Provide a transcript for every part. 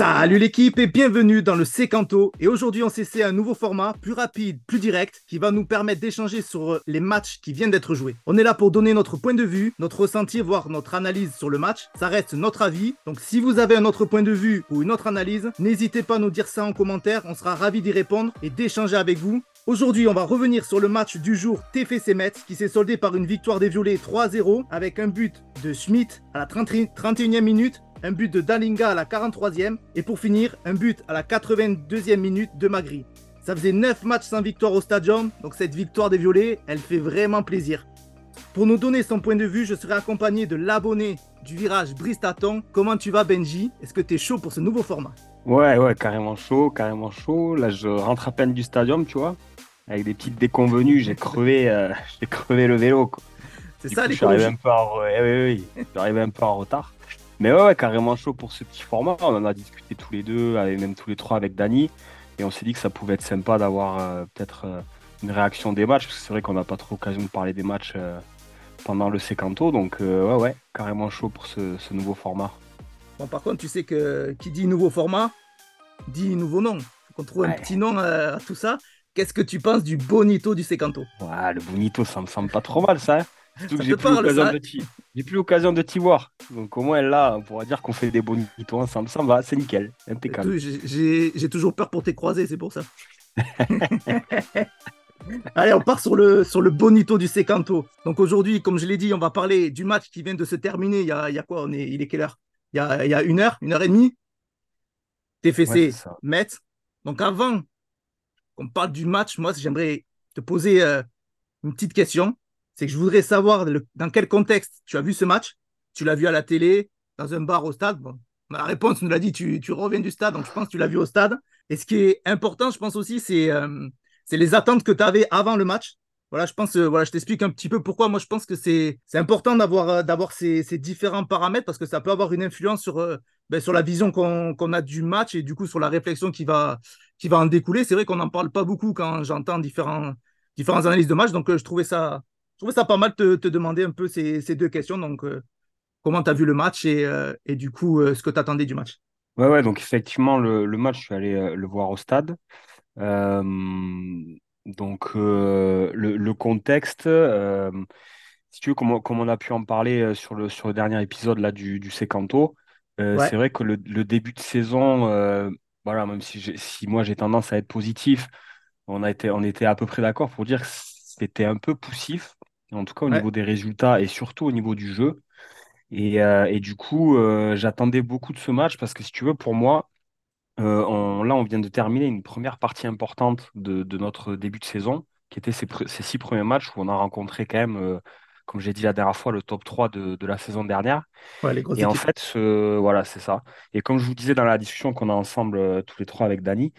Salut l'équipe et bienvenue dans le Secanto. Et aujourd'hui, on s'essaie un nouveau format, plus rapide, plus direct, qui va nous permettre d'échanger sur euh, les matchs qui viennent d'être joués. On est là pour donner notre point de vue, notre ressenti, voire notre analyse sur le match. Ça reste notre avis. Donc si vous avez un autre point de vue ou une autre analyse, n'hésitez pas à nous dire ça en commentaire. On sera ravis d'y répondre et d'échanger avec vous. Aujourd'hui, on va revenir sur le match du jour TFC Metz qui s'est soldé par une victoire des Violets 3-0 avec un but de Schmidt à la 31e minute un but de Dalinga à la 43e et pour finir, un but à la 82e minute de Magri. Ça faisait 9 matchs sans victoire au stadium, donc cette victoire des Violets, elle fait vraiment plaisir. Pour nous donner son point de vue, je serai accompagné de l'abonné du virage Bristaton. Comment tu vas Benji? Est-ce que tu es chaud pour ce nouveau format? Ouais, ouais, carrément chaud, carrément chaud. Là, je rentre à peine du stadium, tu vois. Avec des petites déconvenues, j'ai crevé, euh, j'ai crevé le vélo. C'est ça, les Je suis arrivé un peu en... oui, oui, un peu en retard. Mais ouais, carrément chaud pour ce petit format. On en a discuté tous les deux, et même tous les trois avec Dany. Et on s'est dit que ça pouvait être sympa d'avoir euh, peut-être euh, une réaction des matchs, parce que c'est vrai qu'on n'a pas trop l'occasion de parler des matchs euh, pendant le sécanto. Donc ouais, ouais, carrément chaud pour ce, nouveau format. Bon, par contre, tu sais que qui dit nouveau format, dit nouveau nom. Faut qu'on trouve un petit nom à tout ça. Qu'est-ce que tu penses du bonito du sécanto Ouais, le bonito, ça me semble pas trop mal, ça. Hein. J'ai plus l'occasion de t'y voir. Donc au moins là, on pourra dire qu'on fait des bonitos ensemble. Ça va, c'est nickel, impeccable. J'ai toujours peur pour tes croisés, c'est pour ça. Allez, on part sur le, sur le bonito du Secanto. Donc aujourd'hui, comme je l'ai dit, on va parler du match qui vient de se terminer. Il y a, il y a quoi? On est, Il est quelle heure? Il y, a, il y a une heure, une heure et demie? TFC ouais, Donc avant qu'on parle du match, moi j'aimerais te poser euh, une petite question c'est que je voudrais savoir dans quel contexte tu as vu ce match? Tu l'as vu à la télé, dans un bar au stade? Bon, la réponse nous l'a dit, tu, reviens du stade, donc je pense que tu l'as vu au stade. Et ce qui est important, je pense aussi, c'est euh, les attentes que tu avais avant le match. Voilà, je pense, euh, voilà, je t'explique un petit peu pourquoi. Moi, je pense que c'est important d'avoir euh, ces, ces, différents paramètres parce que ça peut avoir une influence sur, ben, sur la vision qu'on a du match et du coup sur la réflexion qui va, qui va en découler. C'est vrai qu'on n'en parle pas beaucoup quand j'entends différents, différentes analyses de match, donc je trouvais ça, trouvais ça pas mal de te, demander un peu ces, deux questions. Donc, euh, comment tu as vu le match et, euh, et du coup, euh, ce que tu attendais du match? Ouais, ouais, donc effectivement, le, le match, je suis allé le voir au stade. donc, le, le, contexte, si tu veux, comme, comme, on a pu en parler sur le, sur le dernier épisode là, du, du Secanto, c'est vrai que le, le, début de saison, voilà, même si, si moi j'ai tendance à être positif, on, a été, on était à peu près d'accord pour dire que c'était un peu poussif en tout cas au niveau des résultats et surtout au niveau du jeu. Et, euh, du coup, euh, j'attendais beaucoup de ce match parce que si tu veux, pour moi, euh, là, on vient de terminer une première partie importante de, notre début de saison, qui était ces, six premiers matchs où on a rencontré quand même, comme j'ai dit la dernière fois, le top 3 de, la saison dernière. et en fait, voilà, c'est ça. Et comme je vous disais dans la discussion qu'on a ensemble tous les trois avec Dany,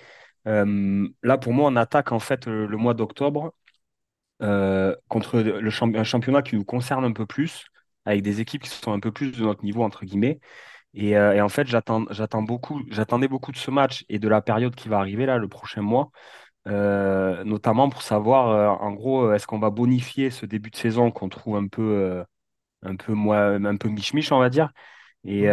là, pour moi, on attaque en fait le mois d'octobre euh, contre le un championnat qui nous concerne un peu plus, avec des équipes qui sont un peu plus de notre niveau, entre guillemets. Et, euh, en fait, j'attends beaucoup, j'attendais beaucoup de ce match et de la période qui va arriver là, le prochain mois, euh, notamment pour savoir, en gros, est-ce qu'on va bonifier ce début de saison qu'on trouve un peu, un peu, un peu mich-mich, on va dire. Et,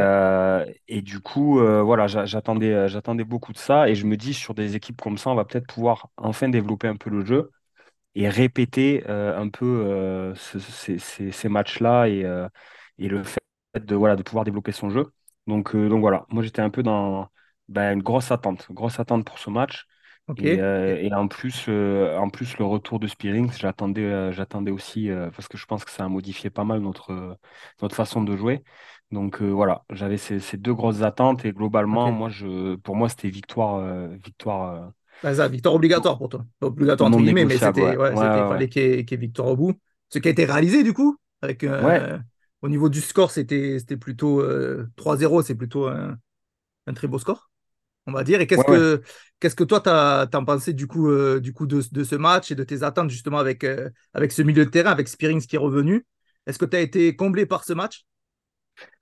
et du coup, voilà, j'attendais, j'attendais beaucoup de ça. Et je me dis, sur des équipes comme ça, on va peut-être pouvoir enfin développer un peu le jeu et répéter euh, un peu euh, ces, matchs-là et, euh, et, le fait de, voilà, de pouvoir développer son jeu. Donc, donc voilà, moi j'étais un peu dans ben, une grosse attente, grosse attente pour ce match. Et, et, en plus, en plus, le retour de Spearings, j'attendais, j'attendais aussi parce que je pense que ça a modifié pas mal notre, notre façon de jouer. Donc voilà, j'avais ces, ces, deux grosses attentes et globalement, moi, je, pour moi, c'était victoire, victoire bah, ça, victoire obligatoire pour toi. Obligatoire entre guillemets, mais c'était, ouais, fallait qu'il y, ait victoire au bout. Ce qui a été réalisé du coup, avec euh, au niveau du score, c'était plutôt 3-0, euh, c'est plutôt un, un, très beau score, on va dire. Et qu'est-ce que qu'est-ce que toi, tu as, pensé du coup, euh, du coup de, de, ce match et de tes attentes justement avec, avec ce milieu de terrain, avec Spearings qui est revenu? Est-ce que tu as été comblé par ce match?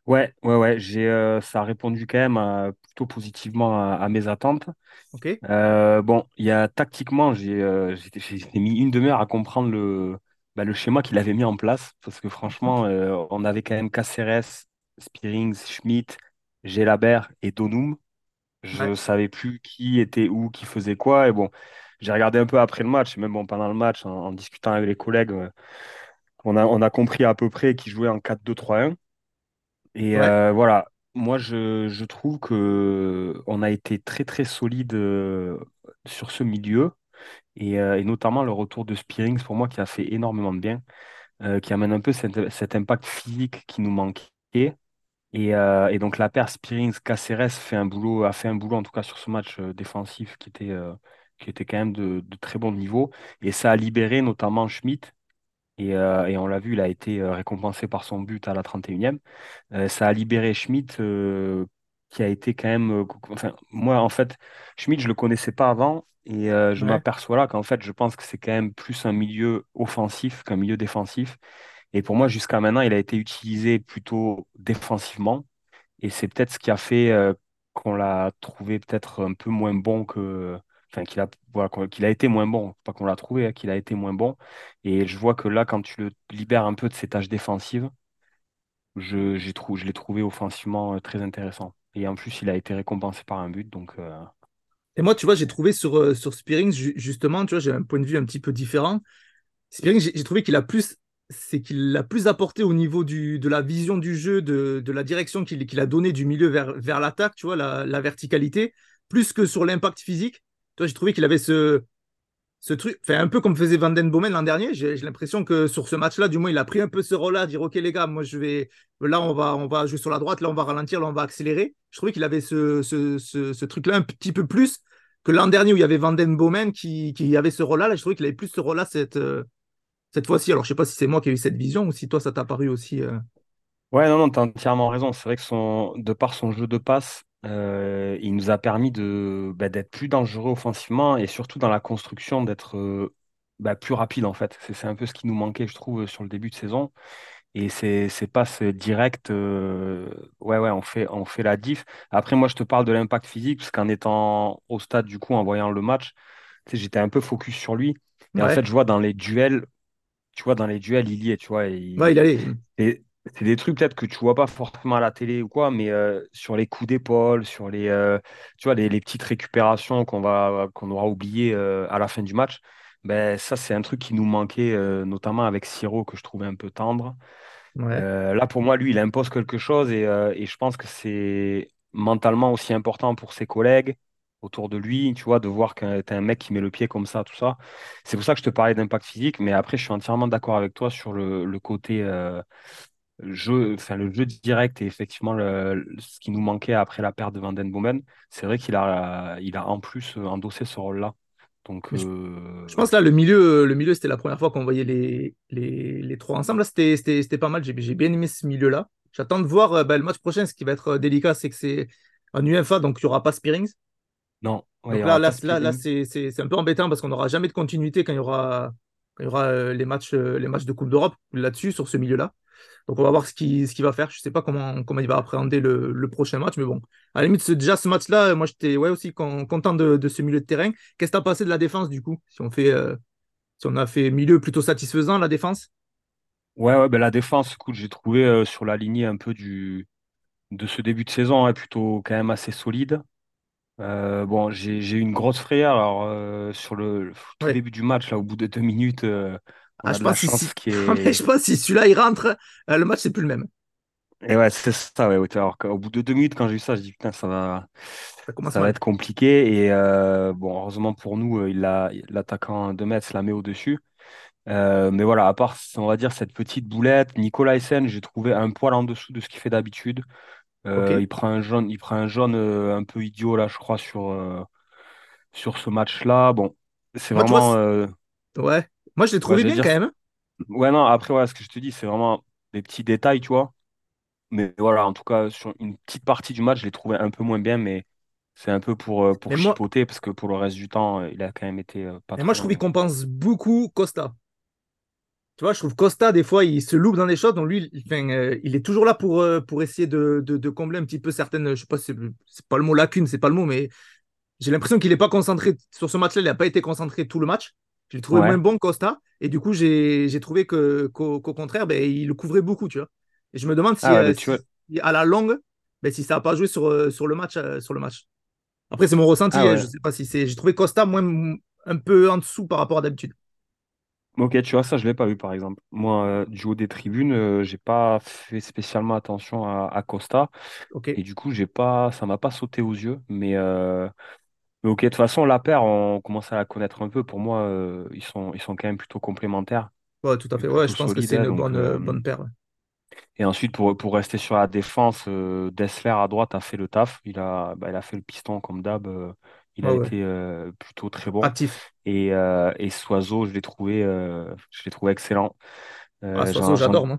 Ouais, ouais, ouais, j'ai, euh, ça a répondu quand même euh, plutôt positivement à, mes attentes. Ok. Euh, bon, il y a tactiquement, j'ai j'ai mis une demi-heure à comprendre le, bah, le schéma qu'il avait mis en place parce que franchement, on avait quand même Caceres, Spearings, Schmidt, Gelabert et Donum. Je savais plus qui était où, qui faisait quoi. Et bon, j'ai regardé un peu après le match, et même bon, pendant le match, en, discutant avec les collègues, euh, on a, on a compris à peu près qui jouait en 4-2-3-1. Et Ouais, euh, voilà, moi je, je trouve que on a été très très solide euh, sur ce milieu. Et, euh, et notamment le retour de Spearings, pour moi, qui a fait énormément de bien, qui amène un peu cet, cet impact physique qui nous manquait. Et, et donc la paire Spearings-Caceres fait un boulot, a fait un boulot en tout cas sur ce match défensif qui était, qui était quand même de, de très bon niveau. Et ça a libéré notamment Schmidt. Et, euh, et on l'a vu, il a été euh, récompensé par son but à la 31e. Euh, ça a libéré Schmidt, euh, qui a été quand même. enfin, moi, en fait, Schmidt, je le connaissais pas avant. Et je ouais. m'aperçois là qu'en fait, je pense que c'est quand même plus un milieu offensif qu'un milieu défensif. Et pour moi, jusqu'à maintenant, il a été utilisé plutôt défensivement. Et c'est peut-être ce qui a fait qu'on l'a trouvé peut-être un peu moins bon que. Qu'il a, voilà, qu'il a été moins bon. Pas qu'on l'a trouvé, hein, qu'il a été moins bon. Et je vois que là, quand tu le libères un peu de ses tâches défensives, je, j'ai trou- je l'ai trouvé offensivement euh, très intéressant. Et en plus, il a été récompensé par un but. Donc, euh, Et moi, tu vois, j'ai trouvé sur, euh, sur Spearings, ju- justement, tu vois, j'ai un point de vue un petit peu différent. Spearings, j'ai trouvé qu'il a plus, c'est qu'il a plus apporté au niveau du, de la vision du jeu, de, de la direction qu'il qu'il a donné du milieu vers, vers l'attaque, tu vois, la, la verticalité, plus que sur l'impact physique. Tu vois, j'ai trouvé qu'il avait ce, ce truc, enfin, un peu comme faisait Van Den Bomen l'an dernier. J'ai l'impression que sur ce match-là, du moins, il a pris un peu ce rôle-là, dire, OK, les gars, moi, je vais, là, on va, on va jouer sur la droite, là, on va ralentir, là, on va accélérer. Je trouvais qu'il avait ce, ce, ce, truc-là un petit peu plus que l'an dernier où il y avait Van Den qui, qui avait ce rôle-là. Là, je trouvais qu'il avait plus ce rôle-là cette, euh, cette fois-ci. Alors, je sais pas si c'est moi qui ai eu cette vision ou si toi, ça t'a paru aussi. euh, Ouais, non, non, tu as entièrement raison. C'est vrai que son, de par son jeu de passe, euh, il nous a permis de, bah, d'être plus dangereux offensivement et surtout dans la construction d'être euh, bah, plus rapide en fait. C'est c'est un peu ce qui nous manquait, je trouve, sur le début de saison. Et ces, ces passes directes, euh, ouais, ouais, on fait, on fait la diff. Après, moi, je te parle de l'impact physique, parce qu'en étant au stade, du coup, en voyant le match, j'étais un peu focus sur lui. Et en fait, je vois dans les duels, tu vois, dans les duels, il y est, tu vois. ouais, il allait. Et c'est des trucs peut-être que tu vois pas forcément à la télé ou quoi, mais euh, sur les coups d'épaule, sur les, euh, tu vois, les, les petites récupérations qu'on va, qu'on aura oubliées euh, à la fin du match, ben, ça, c'est un truc qui nous manquait, notamment avec Siro, que je trouvais un peu tendre. Ouais. Là, pour moi, lui, il impose quelque chose et, et je pense que c'est mentalement aussi important pour ses collègues autour de lui, tu vois, de voir que tu un mec qui met le pied comme ça, tout ça. C'est pour ça que je te parlais d'impact physique, mais après, je suis entièrement d'accord avec toi sur le, le côté jeu, enfin, le jeu direct et effectivement le- ce qui nous manquait après la perte de Van Den Boomen. C'est vrai qu'il a, il a en plus endossé ce rôle-là. Donc, je, euh, je pense là, le milieu, le milieu c'était la première fois qu'on voyait les, les, les trois ensemble. Là, c'était c'était- c'était pas mal. J'ai j'ai bien aimé ce milieu-là. J'attends de voir euh, bah, le match prochain. Ce qui va être euh, délicat, c'est que c'est en UFA, donc il n'y aura pas Spearings. non, ouais, Donc là, là, là, là c'est c'est- c'est un peu embêtant parce qu'on n'aura jamais de continuité quand il y aura, quand il y aura euh, les matchs, euh, les matchs de Coupe d'Europe là-dessus, sur ce milieu-là. Donc on va voir ce qu'il ce va faire. Je ne sais pas comment, comment il va appréhender le, le prochain match, mais bon. À la limite, ce- déjà ce match-là, moi j'étais ouais, aussi con- content de, de ce milieu de terrain. Qu'est-ce que tu as passé de la défense du coup? Si on fait, euh, si on a fait milieu plutôt satisfaisant, la défense? Ouais, ouais, ben la défense, écoute, j'ai trouvé euh, sur la lignée un peu du, de ce début de saison, hein, plutôt quand même assez solide. Euh, bon, j'ai, eu une grosse frayeur alors, euh, sur le, le tout Ouais. début du match, là, au bout de deux minutes, euh, Ah, je pense si, qui mais je est. pense que si celui-là il rentre, euh, le match c'est plus le même. Et ouais, c'est ça, ouais. Alors qu'au bout de deux minutes, quand j'ai vu ça, je dis putain, ça va, Ça va être compliqué. Et euh, bon, heureusement pour nous, euh, il a, l'attaquant de Metz la met au-dessus. Euh, mais voilà, à part, on va dire, cette petite boulette, Nicolas Essen, j'ai trouvé un poil en dessous de ce qu'il fait d'habitude. Il prend un jaune, il prend un jaune un peu idiot, là, je crois, sur, sur ce match-là. Bon, c'est vois, vraiment. ouais. Moi, je l'ai trouvé veux bien dire. quand même. Ouais, non, après, voilà, ce que je te dis, c'est vraiment des petits détails, tu vois. Mais voilà, en tout cas, sur une petite partie du match, je l'ai trouvé un peu moins bien, mais c'est un peu pour, euh, Mais pour moi, chipoter, parce que pour le reste du temps, euh, il a quand même été euh, pas mais moi, je trouve qu'il compense beaucoup Costa. Tu vois, je trouve Costa, des fois, il se loupe dans des choses. Donc, lui, il, enfin, euh, il est toujours là pour, euh, pour essayer de, de, de combler un petit peu certaines. Je sais pas, si c'est c'est pas le mot lacune, c'est pas le mot, mais j'ai l'impression qu'il n'est pas concentré sur ce match-là. Il n'a pas été concentré tout le match. J'ai trouvé moins bon Costa. Et du coup, j'ai trouvé que, qu'au, contraire, ben, il le couvrait beaucoup, tu vois. Et je me demande si, Ah ouais, euh, si à la longue, ben, si ça n'a pas joué sur, euh, sur le match. euh, sur le match. Après, c'est mon ressenti. Ah hein, je ouais. sais pas si c'est. J'ai trouvé Costa moins un peu en dessous par rapport à d'habitude. Ok, tu vois, ça, je l'ai pas vu, par exemple. Moi, euh, du haut des tribunes, euh, j'ai pas fait spécialement attention à, à Costa. Et du coup, j'ai pas, ça m'a pas sauté aux yeux. Mais, euh, mais ok, de toute façon, la paire, on commence à la connaître un peu. Pour moi, euh, ils sont, ils sont quand même plutôt complémentaires Ouais, tout à fait. Ouais, je pense que c'est une donc, bonne, euh, bonne paire. ouais. et ensuite, pour, pour rester sur la défense, euh, Dessler à droite a fait le taf. Il a, bah, il a fait le piston comme d'hab. euh, il a ouais. été euh, plutôt très bon. Actif. Et, euh, et Soiseau, je l'ai trouvé, euh, je l'ai trouvé excellent. Ah, Euh, Soiseau, j'en, j'en- j'adore, moi.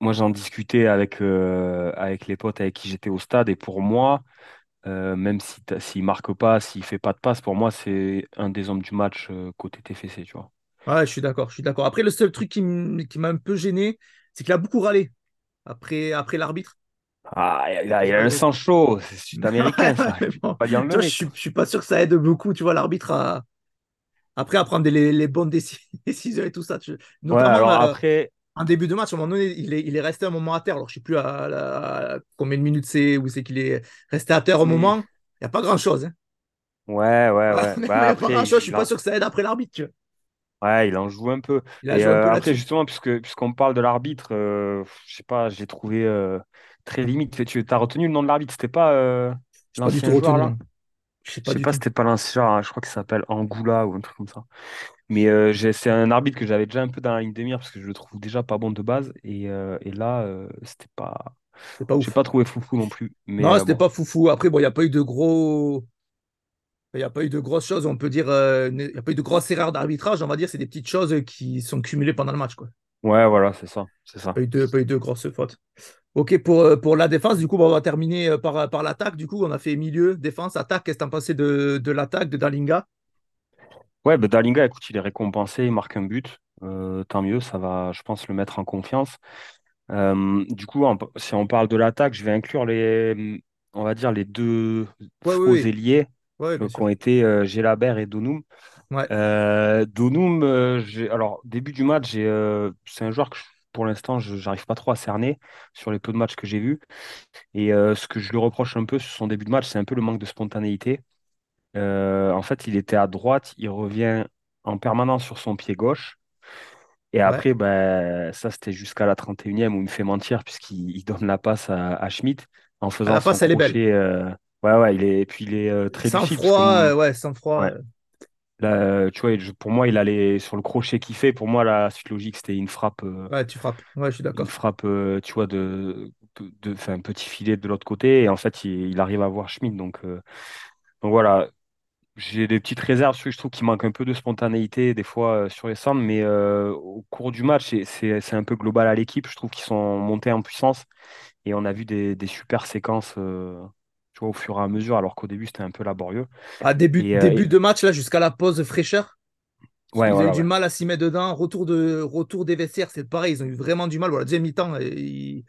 moi, j'en discutais avec, euh, avec les potes avec qui j'étais au stade. Et pour moi, euh, même si s'il marque pas, s'il fait pas de passe, pour moi, c'est un des hommes du match euh, côté TFC, tu vois. Ouais, je suis d'accord, je suis d'accord. Après, le seul truc qui m'a un peu gêné, c'est qu'il a beaucoup râlé après, après l'arbitre. Ah, il a, il a le sang chaud, c'est sud-américain, ça. bon, pas vois, je suis, je suis pas sûr que ça aide beaucoup, tu vois, l'arbitre à, après à prendre les, les bonnes déci- décisions et tout ça. tu- Ouais, alors après, en début de match, à un moment donné, il est, il est resté un moment à terre. Alors, je sais plus à, la- à combien de minutes c'est, où c'est qu'il est resté à terre un mais moment. Il n'y a pas grand-chose. hein. ouais, ouais, ouais. Bah a pas grand-chose, je il, suis pas sûr que ça aide après l'arbitre. ouais, il en joue un peu. Il Et joué un peu euh, après, justement, puisque puisqu'on parle de l'arbitre, euh, je sais pas, j'ai trouvé euh, très limite. Tu as retenu le nom de l'arbitre, c'était pas euh, Je l'ancien joueur là? Je sais Je pas sais du pas, c'était pas l'ancien hein, je crois qu'il s'appelle Angoula ou un truc comme ça. Mais euh, c'est un arbitre que j'avais déjà un peu dans la ligne de mire parce que je le trouve déjà pas bon de base. Et, euh, et là, euh, c'était pas. C'est pas J'ai ouf. pas trouvé foufou non plus. Mais Non, c'était bon. pas foufou. Après, bon, il n'y a pas eu de gros. Il n'y a pas eu de grosses choses, on peut dire. Il n'y a pas eu de grosses erreurs d'arbitrage, on va dire. C'est des petites choses qui sont cumulées pendant le match, quoi. Ouais, voilà, c'est ça. C'est ça. Pas eu de, pas eu de grosses fautes. Ok, pour, pour la défense, du coup, on va terminer par, par l'attaque. Du coup, on a fait milieu, défense, attaque. Qu'est-ce que tu en pensais de, de l'attaque de Dalinga? Ouais, bah Dalinga, écoute, il est récompensé, il marque un but. Euh, tant mieux, ça va, je pense, le mettre en confiance. Euh, du coup, en- si on parle de l'attaque, je vais inclure les, on va dire, les deux Ouais, oui, faux oui. ailiers Ouais, euh, qui sûr. ont été euh, Gelabert et Donoum. Ouais, Euh, Donoum, euh, j'ai- alors, début du match, j'ai, euh, c'est un joueur que je- pour l'instant, je n'arrive pas trop à cerner sur les peu de matchs que j'ai vus. Et euh, ce que je lui reproche un peu sur son début de match, c'est un peu le manque de spontanéité. Euh, en fait, il était à droite, il revient en permanence sur son pied gauche. Et ouais. après, ben, ça, c'était jusqu'à la 31e où il me fait mentir puisqu'il il donne la passe à, à Schmitt en À faisant la son passe, elle est belle. crochet. euh, Ouais, ouais, il est, et puis il est euh, très Sans froid, euh, ouais, sans froid. ouais, là, tu vois, pour moi, il allait sur le crochet qu'il fait. Pour moi, la suite logique, c'était une frappe, ouais, tu frappes. Ouais, je suis une d'accord. frappe, euh, tu vois, de, de, de- enfin, un petit filet de l'autre côté. Et en fait, il, il arrive à voir Schmitt. Donc, donc voilà, J'ai des petites réserves, je trouve qu'il manque un peu de spontanéité des fois euh, sur les centres, mais euh, au cours du match, c'est un peu global à l'équipe. Je trouve qu'ils sont montés en puissance et on a vu des, des super séquences euh, tu vois, au fur et à mesure, alors qu'au début c'était un peu laborieux. À début, Et, début et- de match, là, jusqu'à la pause fraîcheur, ouais, ils ont eu voilà, du ouais. mal à s'y mettre dedans. Retour, de, retour des vestiaires, c'est pareil, ils ont eu vraiment du mal. Voilà, deuxième mi-temps, il n'y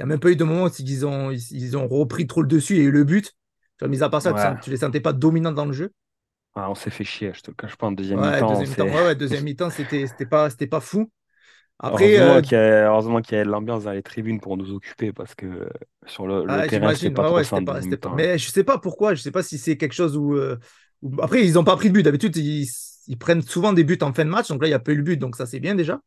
a même pas eu de moment où ils ont, ils, ils ont repris trop le dessus et eu le but. Mis à part ça, tu, Ouais. tu les sentais pas dominants dans le jeu. Ah, on s'est fait chier, je te le cache pas, en deuxième Ouais, mi-temps. deuxième mi-temps, ouais, ouais, deuxième mi-temps, c'était c'était pas, c'était pas fou. Après, Heureusement euh, qu'il y a, heureusement qu'il y a de l'ambiance dans les tribunes pour nous occuper, parce que euh, sur le, le ah, terrain, c'était pas trop c'était pas, c'était pas. hein. Mais je sais pas pourquoi, je sais pas si c'est quelque chose où, euh, où- Après, ils ont pas pris de but. D'habitude, ils, ils prennent souvent des buts en fin de match, donc là, il n'y a pas eu le but, donc ça, c'est bien déjà.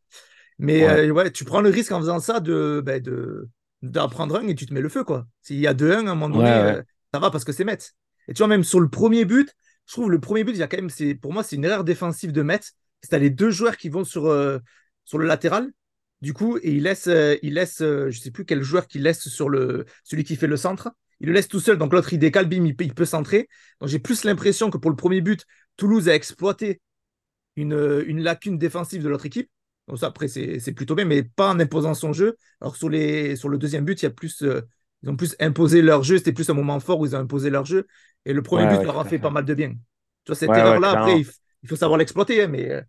Mais Ouais, euh, tu prends le risque en faisant ça de, ben, de, d'en prendre un et tu te mets le feu, quoi. S'il y a 2-1, à un moment donné, euh, ça va parce que c'est Metz. Et tu vois, même sur le premier but, je trouve le premier but, il y a quand même, pour moi, c'est une erreur défensive de Metz. C'est les deux joueurs qui vont sur, euh, sur le latéral, du coup, et il laisse, euh, euh, je sais plus quel joueur qui laisse sur le, celui qui fait le centre. Il le laisse tout seul, donc l'autre, il décale, bim, il peut, il peut centrer. Donc j'ai plus l'impression que pour le premier but, Toulouse a exploité une, une lacune défensive de l'autre équipe. Donc ça, après, c'est plutôt bien, mais pas en imposant son jeu. Alors sur, les, sur le deuxième but, il y a plus, ils ont plus imposé leur jeu. C'était plus un moment fort où ils ont imposé leur jeu. Et le premier Ouais, but leur a fait pas mal de bien. Tu vois, cette erreur-là, après, il, faut savoir l'exploiter, hein, mais,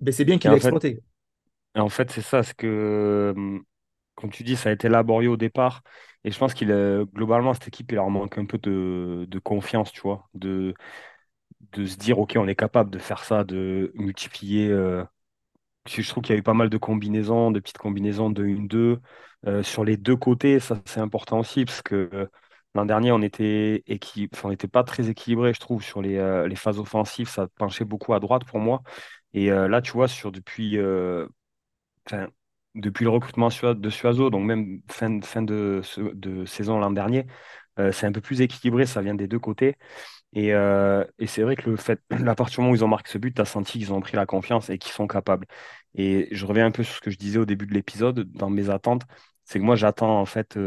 mais c'est bien qu'il l'ait exploité. Et en fait, c'est ça, c'est que, hum, comme tu dis, ça a été laborieux au départ. Et je pense qu'il euh, globalement, cette équipe, il leur manque un peu de, de confiance, tu vois, de, de se dire, OK, on est capable de faire ça, de multiplier. euh, je trouve qu'il y a eu pas mal de combinaisons, de petites combinaisons de 1-2. euh, sur les deux côtés, ça, c'est important aussi, parce que L'an dernier, on était n'était pas très équilibré, je trouve, sur les, euh, les phases offensives. Ça penchait beaucoup à droite pour moi. Et euh, là, tu vois, euh, depuis le recrutement de Suazo, donc même fin, de saison l'an dernier, c'est un peu plus équilibré. Ça vient des deux côtés. Et, et c'est vrai que le fait, à partir du moment où ils ont marqué ce but, tu as senti qu'ils ont pris la confiance et qu'ils sont capables. Et je reviens un peu sur ce que je disais au début de l'épisode, dans mes attentes, c'est que moi j'attends en fait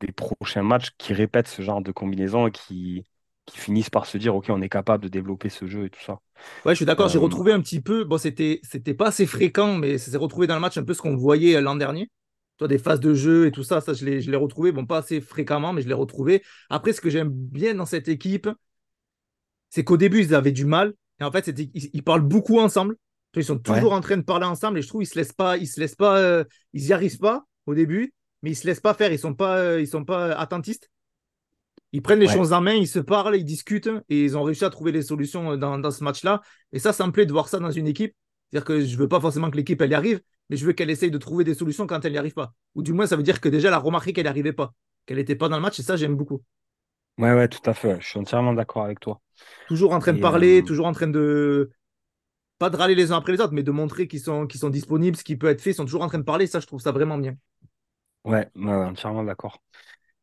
des prochains matchs qui répètent ce genre de combinaison et qui, qui finissent par se dire, OK, on est capable de développer ce jeu et tout ça. Ouais, je suis d'accord. J'ai euh, retrouvé un petit peu, bon, c'était, c'était pas assez fréquent, mais ça s'est retrouvé dans le match un peu ce qu'on voyait euh, l'an dernier. Toi, des phases de jeu et tout ça, ça, je l'ai, retrouvé. Bon, pas assez fréquemment, mais je l'ai retrouvé. Après, ce que j'aime bien dans cette équipe, c'est qu'au début, ils avaient du mal. Et en fait, ils, ils, parlent beaucoup ensemble. Ils sont toujours en train de parler ensemble et je trouve qu'ils se laissent pas, ils se laissent pas, euh, ils y arrivent pas au début mais ils se laissent pas faire, ils sont pas, euh, ils sont pas attentistes. Ils prennent les choses en main, ils se parlent, ils discutent et ils ont réussi à trouver des solutions euh, dans, ce match-là. Et ça, ça me plaît de voir ça dans une équipe. C'est-à-dire que je veux pas forcément que l'équipe elle y arrive, mais je veux qu'elle essaye de trouver des solutions quand elle n'y arrive pas. Ou du moins, ça veut dire que déjà elle a remarqué qu'elle n'y arrivait pas, qu'elle n'était pas dans le match et ça, j'aime beaucoup. Ouais, ouais, tout à fait. Je suis entièrement d'accord avec toi. Toujours en train de parler, euh, toujours en train de pas de râler les uns après les autres, mais de montrer qu'ils sont, qu'ils sont disponibles, ce qui peut être fait. Ils sont toujours en train de parler. Ça, je trouve ça vraiment bien. Ouais, entièrement d'accord.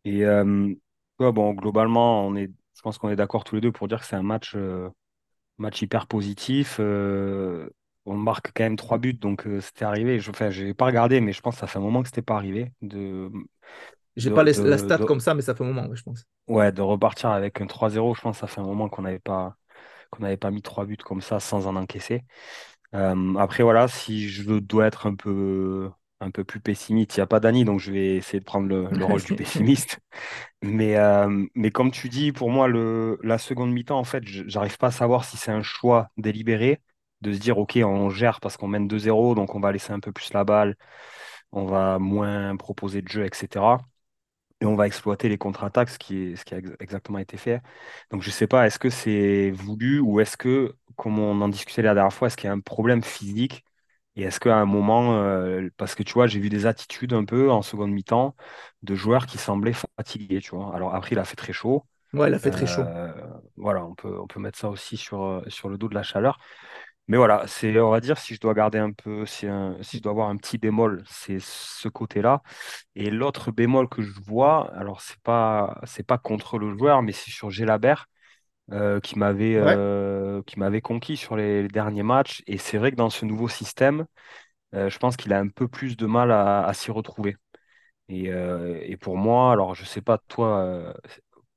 Et euh, bon, globalement, on est, je pense qu'on est d'accord tous les deux pour dire que c'est un match, euh, match hyper positif. Euh, on marque quand même trois buts, donc c'était arrivé. Je, enfin, j'ai pas regardé, mais je pense que ça fait un moment que c'était pas arrivé. De, J'ai pas la stat comme ça, mais ça fait un moment, je pense. ouais, de repartir avec un 3-0, je pense que ça fait un moment qu'on n'avait pas, qu'on n'avait pas mis trois buts comme ça sans en encaisser. après, voilà, si je dois être un peu un peu plus pessimiste. Il n'y a pas Dani, donc je vais essayer de prendre le, rôle du pessimiste. Mais, euh, mais comme tu dis, pour moi, le, la seconde mi-temps, en fait, j'arrive pas à savoir si c'est un choix délibéré de se dire, OK, on gère parce qu'on mène 2-0, donc on va laisser un peu plus la balle, on va moins proposer de jeu, etc. Et on va exploiter les contre-attaques, ce qui, est, ce qui a exactement été fait. Donc je ne sais pas, est-ce que c'est voulu ou est-ce que, comme on en discutait la dernière fois, est-ce qu'il y a un problème physique et est-ce qu'à un moment, euh, parce que tu vois, j'ai vu des attitudes un peu en seconde mi-temps de joueurs qui semblaient fatigués, tu vois. Alors après, il a fait très chaud. Ouais, il a fait très chaud. Euh, voilà, on peut, on peut mettre ça aussi sur, euh, sur le dos de la chaleur. Mais voilà, c'est, on va dire, si je dois garder un peu, si, si je dois avoir un petit bémol, c'est ce côté-là. Et l'autre bémol que je vois, alors c'est pas, c'est pas contre le joueur, mais c'est sur Gélabert. Euh, qui m'avait euh, qui m'avait conquis sur les, derniers matchs. Et c'est vrai que dans ce nouveau système, euh, je pense qu'il a un peu plus de mal à, s'y retrouver. Et, et, pour moi, alors je sais pas toi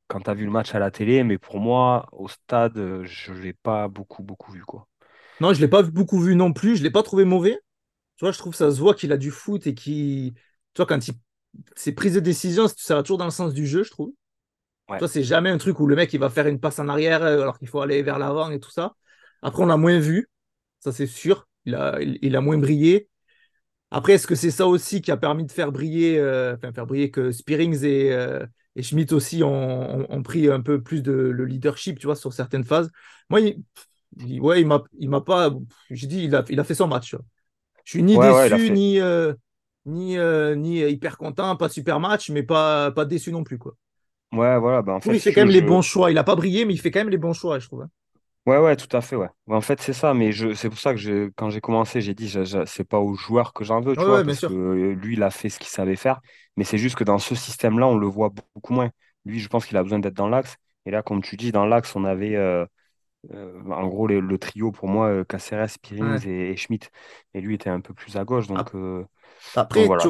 quand tu as vu le match à la télé, mais pour moi, au stade, je ne l'ai pas beaucoup, beaucoup vu. Quoi. Non, je ne l'ai pas beaucoup vu non plus. Je ne l'ai pas trouvé mauvais. Tu vois, je trouve que ça se voit qu'il a du foot et qui. Tu vois, quand il. Ses prises de décision, ça va toujours dans le sens du jeu, je trouve. Toi, c'est jamais un truc où le mec il va faire une passe en arrière euh, alors qu'il faut aller vers l'avant et tout ça. Après, on l'a moins vu, ça c'est sûr. Il a, il, a moins brillé. Après, est-ce que c'est ça aussi qui a permis de faire briller, euh, enfin faire briller que Spearings et, euh, et Schmidt aussi ont, pris un peu plus de le leadership, tu vois, sur certaines phases? Moi, il, ouais, il m'a, il m'a pas. J'ai dit, il a, il a fait son match. Je suis ni déçu ni ni ni hyper content, pas super match, mais pas pas déçu non plus quoi. Ouais, voilà. Bah, en fait, il fait quand même les bons choix. Il n'a pas brillé, mais il fait quand même les bons choix, je trouve. Hein. Ouais, ouais, tout à fait, ouais. En fait, c'est ça, mais je, c'est pour ça que quand j'ai commencé, j'ai dit, c'est pas au joueur que j'en veux, tu vois, parce que lui, il a fait ce qu'il savait faire, mais c'est juste que dans ce système-là, on le voit beaucoup moins. Lui, je pense qu'il a besoin d'être dans l'axe. Et là, comme tu dis, dans l'axe, on avait euh, euh, en gros le, trio pour moi, euh, Caceres, Pirins et, Schmidt. Et lui était un peu plus à gauche, donc. Après, tu,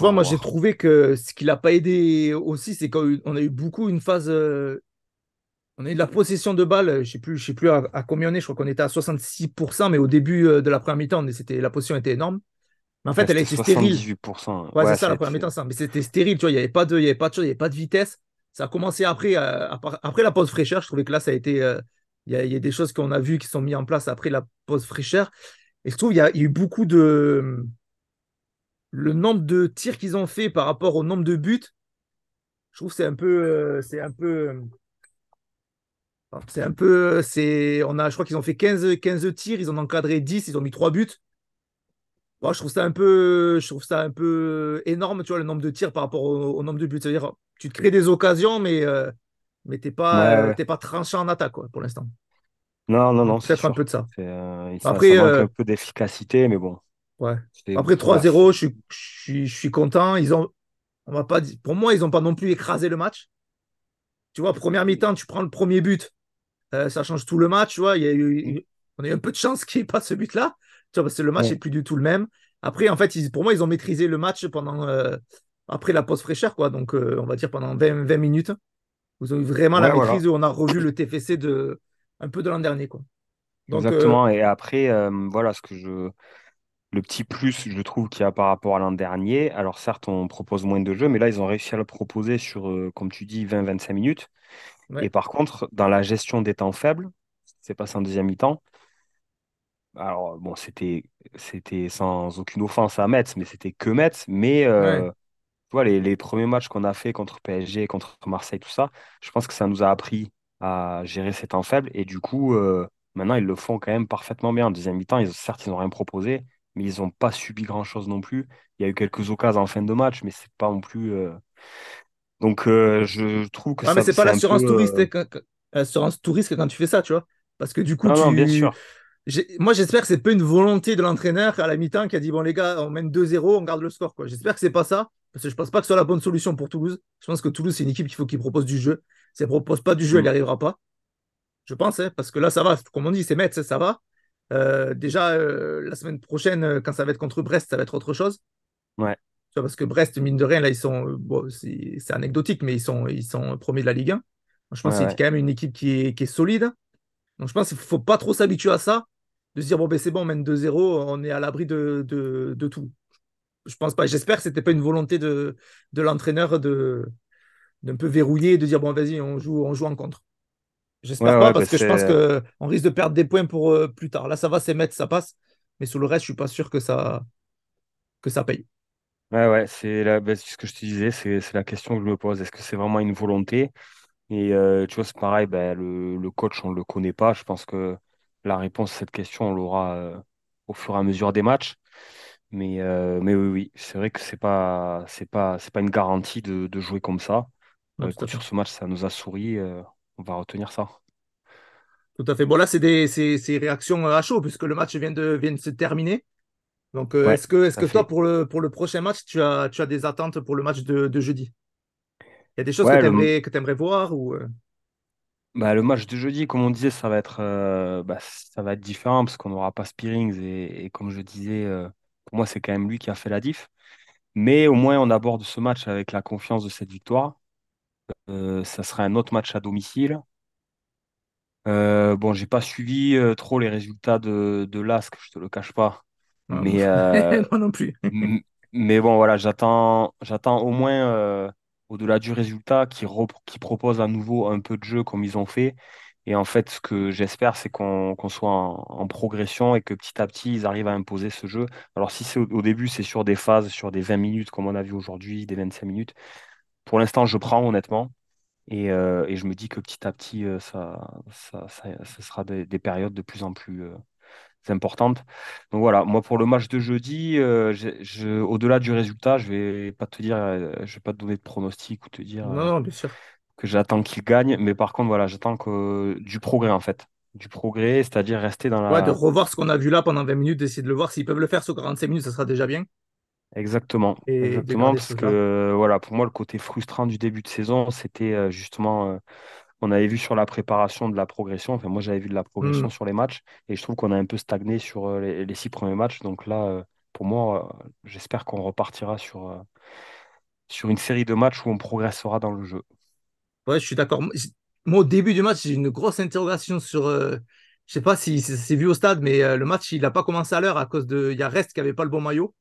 vois, moi j'ai trouvé que ce qui l'a pas aidé aussi, c'est qu'on a eu beaucoup une phase. Euh, on a eu de la possession de balles, je sais plus, je sais plus à, combien on est, je crois qu'on était à 66%, mais au début euh, de la première mi-temps, la possession était énorme. Mais en fait, elle a été stérile. 78%. Ouais, c'est ça la première mi-temps, ça. Mais c'était stérile, tu vois, il n'y avait pas de, il y avait pas de il y avait pas de vitesse. Ça a commencé après, euh, après la pause fraîcheur. Je trouvais que là, ça a été. il, y a, il y, a des choses qu'on a vues qui sont mises en place après la pause fraîcheur. Et je trouve qu'il y, a eu beaucoup de le nombre de tirs qu'ils ont fait par rapport au nombre de buts, je trouve que c'est un peu. Euh, c'est un peu. Euh, c'est un peu. C'est, on a, je crois qu'ils ont fait 15, 15 tirs, ils ont encadré 10, ils ont mis 3 buts. je trouve ça un peu, je trouve ça un peu énorme, tu vois, le nombre de tirs par rapport au, nombre de buts. C'est-à-dire, tu te crées des occasions, mais, euh, mais t'es pas, euh, pas tranchant en attaque, quoi, pour l'instant. Non, non, non. Peut-être un peu de ça. Euh, Après, ça manque un peu d'efficacité, mais bon. Ouais. Après 3-0, je suis, je, suis, content. Ils ont, on va pas pour moi, ils n'ont pas non plus écrasé le match. Tu vois, première mi-temps, tu prends le premier but, ça change tout le match. Tu vois, il y a eu, on a eu un peu de chance qu'il n'y ait pas ce but-là parce que le match n'est plus du tout le même. Après, en fait, pour moi, ils ont maîtrisé le match pendant euh, après la pause fraîcheur, quoi. Donc, euh, on va dire pendant 20, 20 minutes. Vous avez vraiment la maîtrise où on a revu le TFC de un peu de l'an dernier, quoi. Exactement. Euh, Et après, voilà ce que je. Le petit plus, je trouve, qu'il y a par rapport à l'an dernier. Alors, certes, on propose moins de jeux, mais là, ils ont réussi à le proposer sur, comme tu dis, 20-25 minutes. Et par contre, dans la gestion des temps faibles, c'est passé en deuxième mi-temps, alors, bon, c'était, c'était sans aucune offense à Metz, mais c'était que Metz. Mais euh, tu vois, les, les premiers matchs qu'on a fait contre PSG, contre Marseille, tout ça, je pense que ça nous a appris à gérer ces temps faibles. Et du coup, euh, maintenant, ils le font quand même parfaitement bien. En deuxième mi-temps, ils, certes, ils n'ont rien proposé, mais ils n'ont pas subi grand-chose non plus. Il y a eu quelques occasions en fin de match, mais c'est pas non plus. Euh, donc, je trouve que ah, mais c'est pas l'assurance touriste, l'assurance touriste quand tu fais ça, tu vois. Parce que du coup, tu... non, bien sûr moi, j'espère que c'est pas une volonté de l'entraîneur à la mi-temps qui a dit bon les gars, on mène 2-0, on garde le score. J'espère que c'est pas ça, parce que je pense pas que ce soit la bonne solution pour Toulouse. Je pense que Toulouse c'est une équipe qu'il faut qu'il propose du jeu. Si elle propose pas du jeu, elle n'y mm. arrivera pas. Je pense, hein, parce que là ça va. Comme on dit, c'est Metz, ça va. Euh, déjà euh, la semaine prochaine, euh, quand ça va être contre Brest, ça va être autre chose. Ouais. Parce que Brest, mine de rien, là ils sont, bon, c'est anecdotique, mais ils sont, ils sont premiers de la Ligue 1. Je pense que c'est quand même une équipe qui est, qui est solide. Donc je pense qu'il ne faut pas trop s'habituer à ça de se dire bon ben c'est bon, on mène 2-0, on est à l'abri de, de, tout. Je pense pas. J'espère que c'était pas une volonté de, de l'entraîneur de d'un peu verrouiller de dire bon vas-y on joue on joue en contre. J'espère pas parce que je pense qu'on risque de perdre des points pour euh, plus tard. Là ça va, c'est mettre, ça passe, mais sur le reste je suis pas sûr que ça que ça paye. Ouais ouais, c'est ben, ce que je te disais, c'est la question que je me pose. Est-ce que c'est vraiment une volonté? Et euh, tu vois c'est pareil, ben, le, le coach on le connaît pas. Je pense que la réponse à cette question, on l'aura euh, au fur et à mesure des matchs. Mais, euh, mais oui, oui, c'est vrai que pas, c'est pas, pas une garantie de, jouer comme ça. Euh, sur ce match, ça nous a souri. On va retenir ça. Tout à fait. Bon, là, c'est des réactions à chaud, puisque le match vient de, vient de se terminer. Donc, est-ce que, est-ce que toi, pour le, pour le prochain match, tu as, tu as des attentes pour le match de, jeudi? Il y a des choses que tu aimerais, voir ou... Bah, le match de jeudi, comme on disait, ça va être, euh, bah, ça va être différent parce qu'on n'aura pas Spearings et, comme je disais, euh, pour moi, c'est quand même lui qui a fait la diff. Mais au moins, on aborde ce match avec la confiance de cette victoire. Euh, ça sera un autre match à domicile. Euh, bon, j'ai pas suivi trop les résultats de, de l'ASC, je te le cache pas. Mais, moi non plus. mais bon, voilà, j'attends, j'attends au moins au-delà du résultat, qui, qui proposent à nouveau un peu de jeu comme ils ont fait. Et en fait, ce que j'espère, c'est qu'on soit en, progression et que petit à petit, ils arrivent à imposer ce jeu. Alors, si c'est au, début, c'est sur des phases, sur des 20 minutes, comme on a vu aujourd'hui, des 25 minutes. Pour l'instant, je prends honnêtement. Et, euh, et, je me dis que petit à petit, euh, ça, ça, ça, sera des, périodes de plus en plus, euh, importante. Donc voilà, moi pour le match de jeudi, euh, je, au-delà du résultat, je vais pas te dire, je vais pas te donner de pronostic ou te dire non, bien sûr. que j'attends qu'il gagne, mais par contre voilà, j'attends que du progrès en fait, du progrès, c'est-à-dire rester dans la. Ouais, de revoir ce qu'on a vu là pendant 20 minutes, d'essayer de le voir. S'ils peuvent le faire sur 45 minutes, ça sera déjà bien. Exactement, exactement, parce que voilà, pour moi le côté frustrant du début de saison, c'était euh, justement on avait vu sur la préparation de la progression, enfin moi j'avais vu de la progression hmm. sur les matchs et je trouve qu'on a un peu stagné sur euh, les, six premiers matchs. Donc là, euh, pour moi, euh, j'espère qu'on repartira sur, sur une série de matchs où on progressera dans le jeu. Ouais, je suis d'accord. Moi, au début du match, j'ai une grosse interrogation sur. je sais pas si c'est vu au stade, mais le match, il n'a pas commencé à l'heure à cause de. Il y a Rest qui n'avait pas le bon maillot.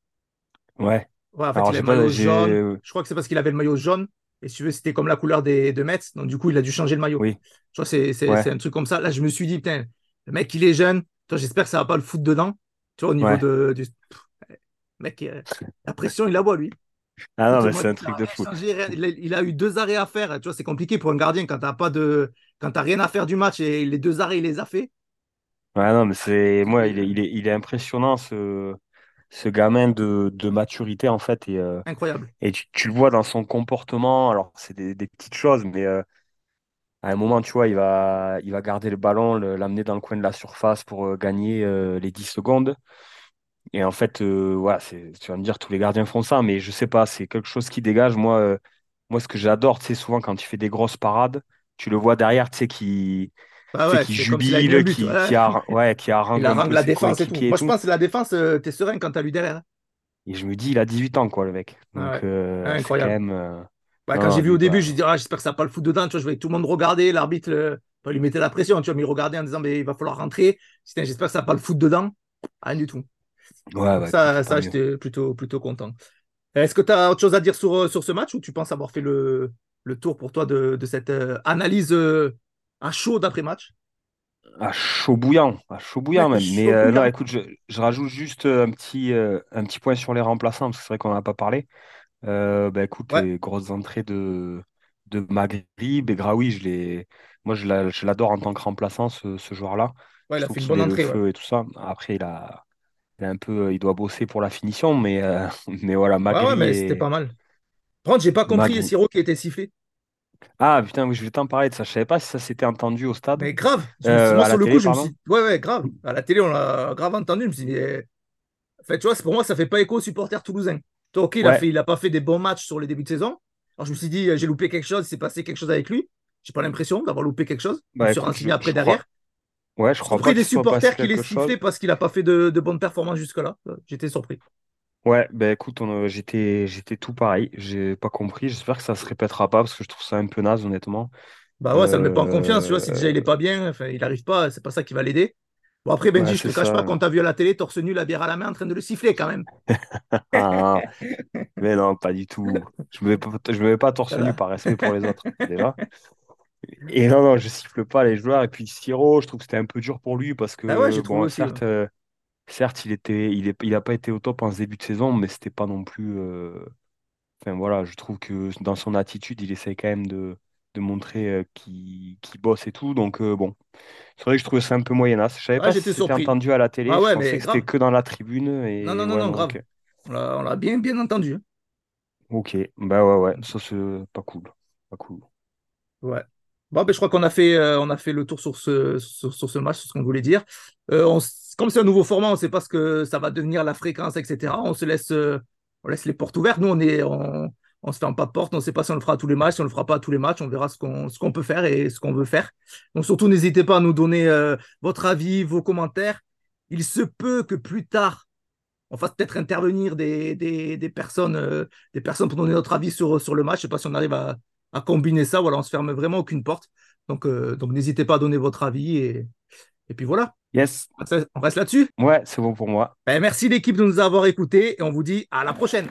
Ouais. Ouais, en fait, il avait le maillot jaune. Je crois que c'est parce qu'il avait le maillot jaune. Et si tu veux, c'était comme la couleur des, de Metz. Donc, du coup, il a dû changer le maillot. Oui. Tu vois, c'est un truc comme ça. Là, je me suis dit, putain, le mec, il est jeune. J'espère que ça va pas le foutre dedans. Tu vois, au niveau de, du. mec, euh, la pression, il la voit, lui. Ah non, mais c'est un truc de fou. Il, a eu deux arrêts à faire. Tu vois, c'est compliqué pour un gardien quand t'as pas de, quand t'as rien à faire du match et les deux arrêts, il les a fait. Ouais, non, mais c'est moi, il est, il est, il est impressionnant ce, ce gamin de, de maturité, en fait. Et, Incroyable. et tu, le vois dans son comportement. Alors, c'est des, petites choses, mais à un moment, tu vois, il va, il va garder le ballon, l'amener dans le coin de la surface pour gagner les 10 secondes. Et en fait, voilà, c'est, tu vas me dire, tous les gardiens font ça, mais je sais pas, c'est quelque chose qui dégage. Moi, moi ce que j'adore, tu sais, souvent quand tu fais des grosses parades, tu le vois derrière, tu sais, qui, bah qui jubile, qui, qui, a, ouais, qui harangue, la défense et tout. Moi, je pense que la défense, euh, t'es serein quand t'as lui derrière. Et je me dis, il a 18 ans, quoi, le mec. Donc, euh, incroyable. Quand, même, euh, quand j'ai vu au début, j'ai dit, ah, j'espère que ça va pas le foot dedans. Tu vois, je voyais tout le monde regarder, l'arbitre lui mettait la pression. Tu vois, mais il regardait en disant, mais il va falloir rentrer. J'espère que ça va pas le foot dedans. Rien du tout. Ouais, ça, ça j'étais plutôt, plutôt content. Est-ce que tu as autre chose à dire sur, sur ce match ou tu penses avoir fait le, le tour pour toi de, de cette analyse à chaud d'après-match à chaud bouillant, à chaud bouillant même. Mais euh, non, écoute, je, je, rajoute juste euh, un petit, euh, un petit point sur les remplaçants, parce que c'est vrai qu'on n'en a pas parlé. bah, écoute, les grosses entrées de, de Maghrib et Graoui, je moi je l'adore en tant que remplaçant, ce, ce joueur-là. Ouais, il a fait une bonne entrée. Le feu et tout ça. Après, il a, il a un peu, il doit bosser pour la finition, mais, mais voilà, Magri. Ouais, mais c'était pas mal. Par contre, j'ai pas compris Siro qui était sifflé. Ah putain, oui, je vais t'en parler de ça. Je savais pas si ça s'était entendu au stade. Mais grave. Euh, moi, sur le coup, je me suis Ouais, ouais, grave. À la télé, on l'a grave entendu. Je me suis dit, mais... En fait, tu vois, pour moi, ça fait pas écho aux supporters toulousains. Toi, ok, il, a fait, il a pas fait des bons matchs sur les débuts de saison. Alors, je me suis dit, j'ai loupé quelque chose, il s'est passé quelque chose avec lui. J'ai pas l'impression d'avoir loupé quelque chose. je me bah, suis renseigné après derrière. Ouais, je crois pas. des supporters qui les sifflé parce qu'il a pas fait de, de bonnes performances jusque-là. J'étais surpris. Ouais, ben écoute, j'étais, j'étais tout pareil. J'ai pas compris. J'espère que ça se répétera pas parce que je trouve ça un peu naze, honnêtement. Bah ouais, ça le met pas en confiance, tu vois. Si déjà il est pas bien, enfin, il arrive pas, c'est pas ça qui va l'aider. Bon, après, Benji, je te cache pas, quand t'as vu à la télé, torse nu, la bière à la main, en train de le siffler quand même. Ah, mais non, pas du tout. Je me mets pas, je me mets pas torse nu par respect pour les autres, déjà. Et non, non, je siffle pas les joueurs. Et puis Siro, je trouve que c'était un peu dur pour lui parce que, Ah ouais, j'ai trouvé aussi. certes, euh, certes, il était, il est, il a pas été au top en ce début de saison, mais c'était pas non plus. euh, Enfin voilà, je trouve que dans son attitude, il essaie quand même de, de montrer euh, qu'il qu'il bosse et tout. Donc euh, bon, c'est vrai que je trouvais ça un peu moyenasse. Je savais Ah, pas si j'étais c'était surpris. entendu à la télé. Ah Je ouais, pensais mais que c'était grave. que dans la tribune. Non, Et non, non, ouais, non, non, grave. On l'a on l'a bien, bien entendu. Ok, bah ouais, ouais, ça c'est pas cool. Pas cool. Ouais. Bon, ben, je crois qu'on a fait, euh, on a fait le tour sur ce, sur, ce match, sur ce qu'on voulait dire. Euh, comme c'est un nouveau format, on ne sait pas ce que ça va devenir, la fréquence, etc. On se laisse, euh, on laisse les portes ouvertes. Nous, on est, on, on se ferme pas de porte. On ne sait pas si on le fera à tous les matchs, si on le fera pas à tous les matchs. On verra ce qu'on, ce qu'on peut faire et ce qu'on veut faire. Donc surtout, n'hésitez pas à nous donner votre avis, vos commentaires. Il se peut que plus tard, on fasse peut-être intervenir des, des, des personnes, des personnes pour donner notre avis sur, sur le match. Je ne sais pas si on arrive à, à combiner ça. Voilà, on se ferme vraiment aucune porte. Donc, euh, donc n'hésitez pas à donner votre avis et, et puis voilà. Yes, On reste là-dessus? ouais, c'est bon pour moi. Ben, merci l'équipe de nous avoir écoutés et on vous dit à la prochaine.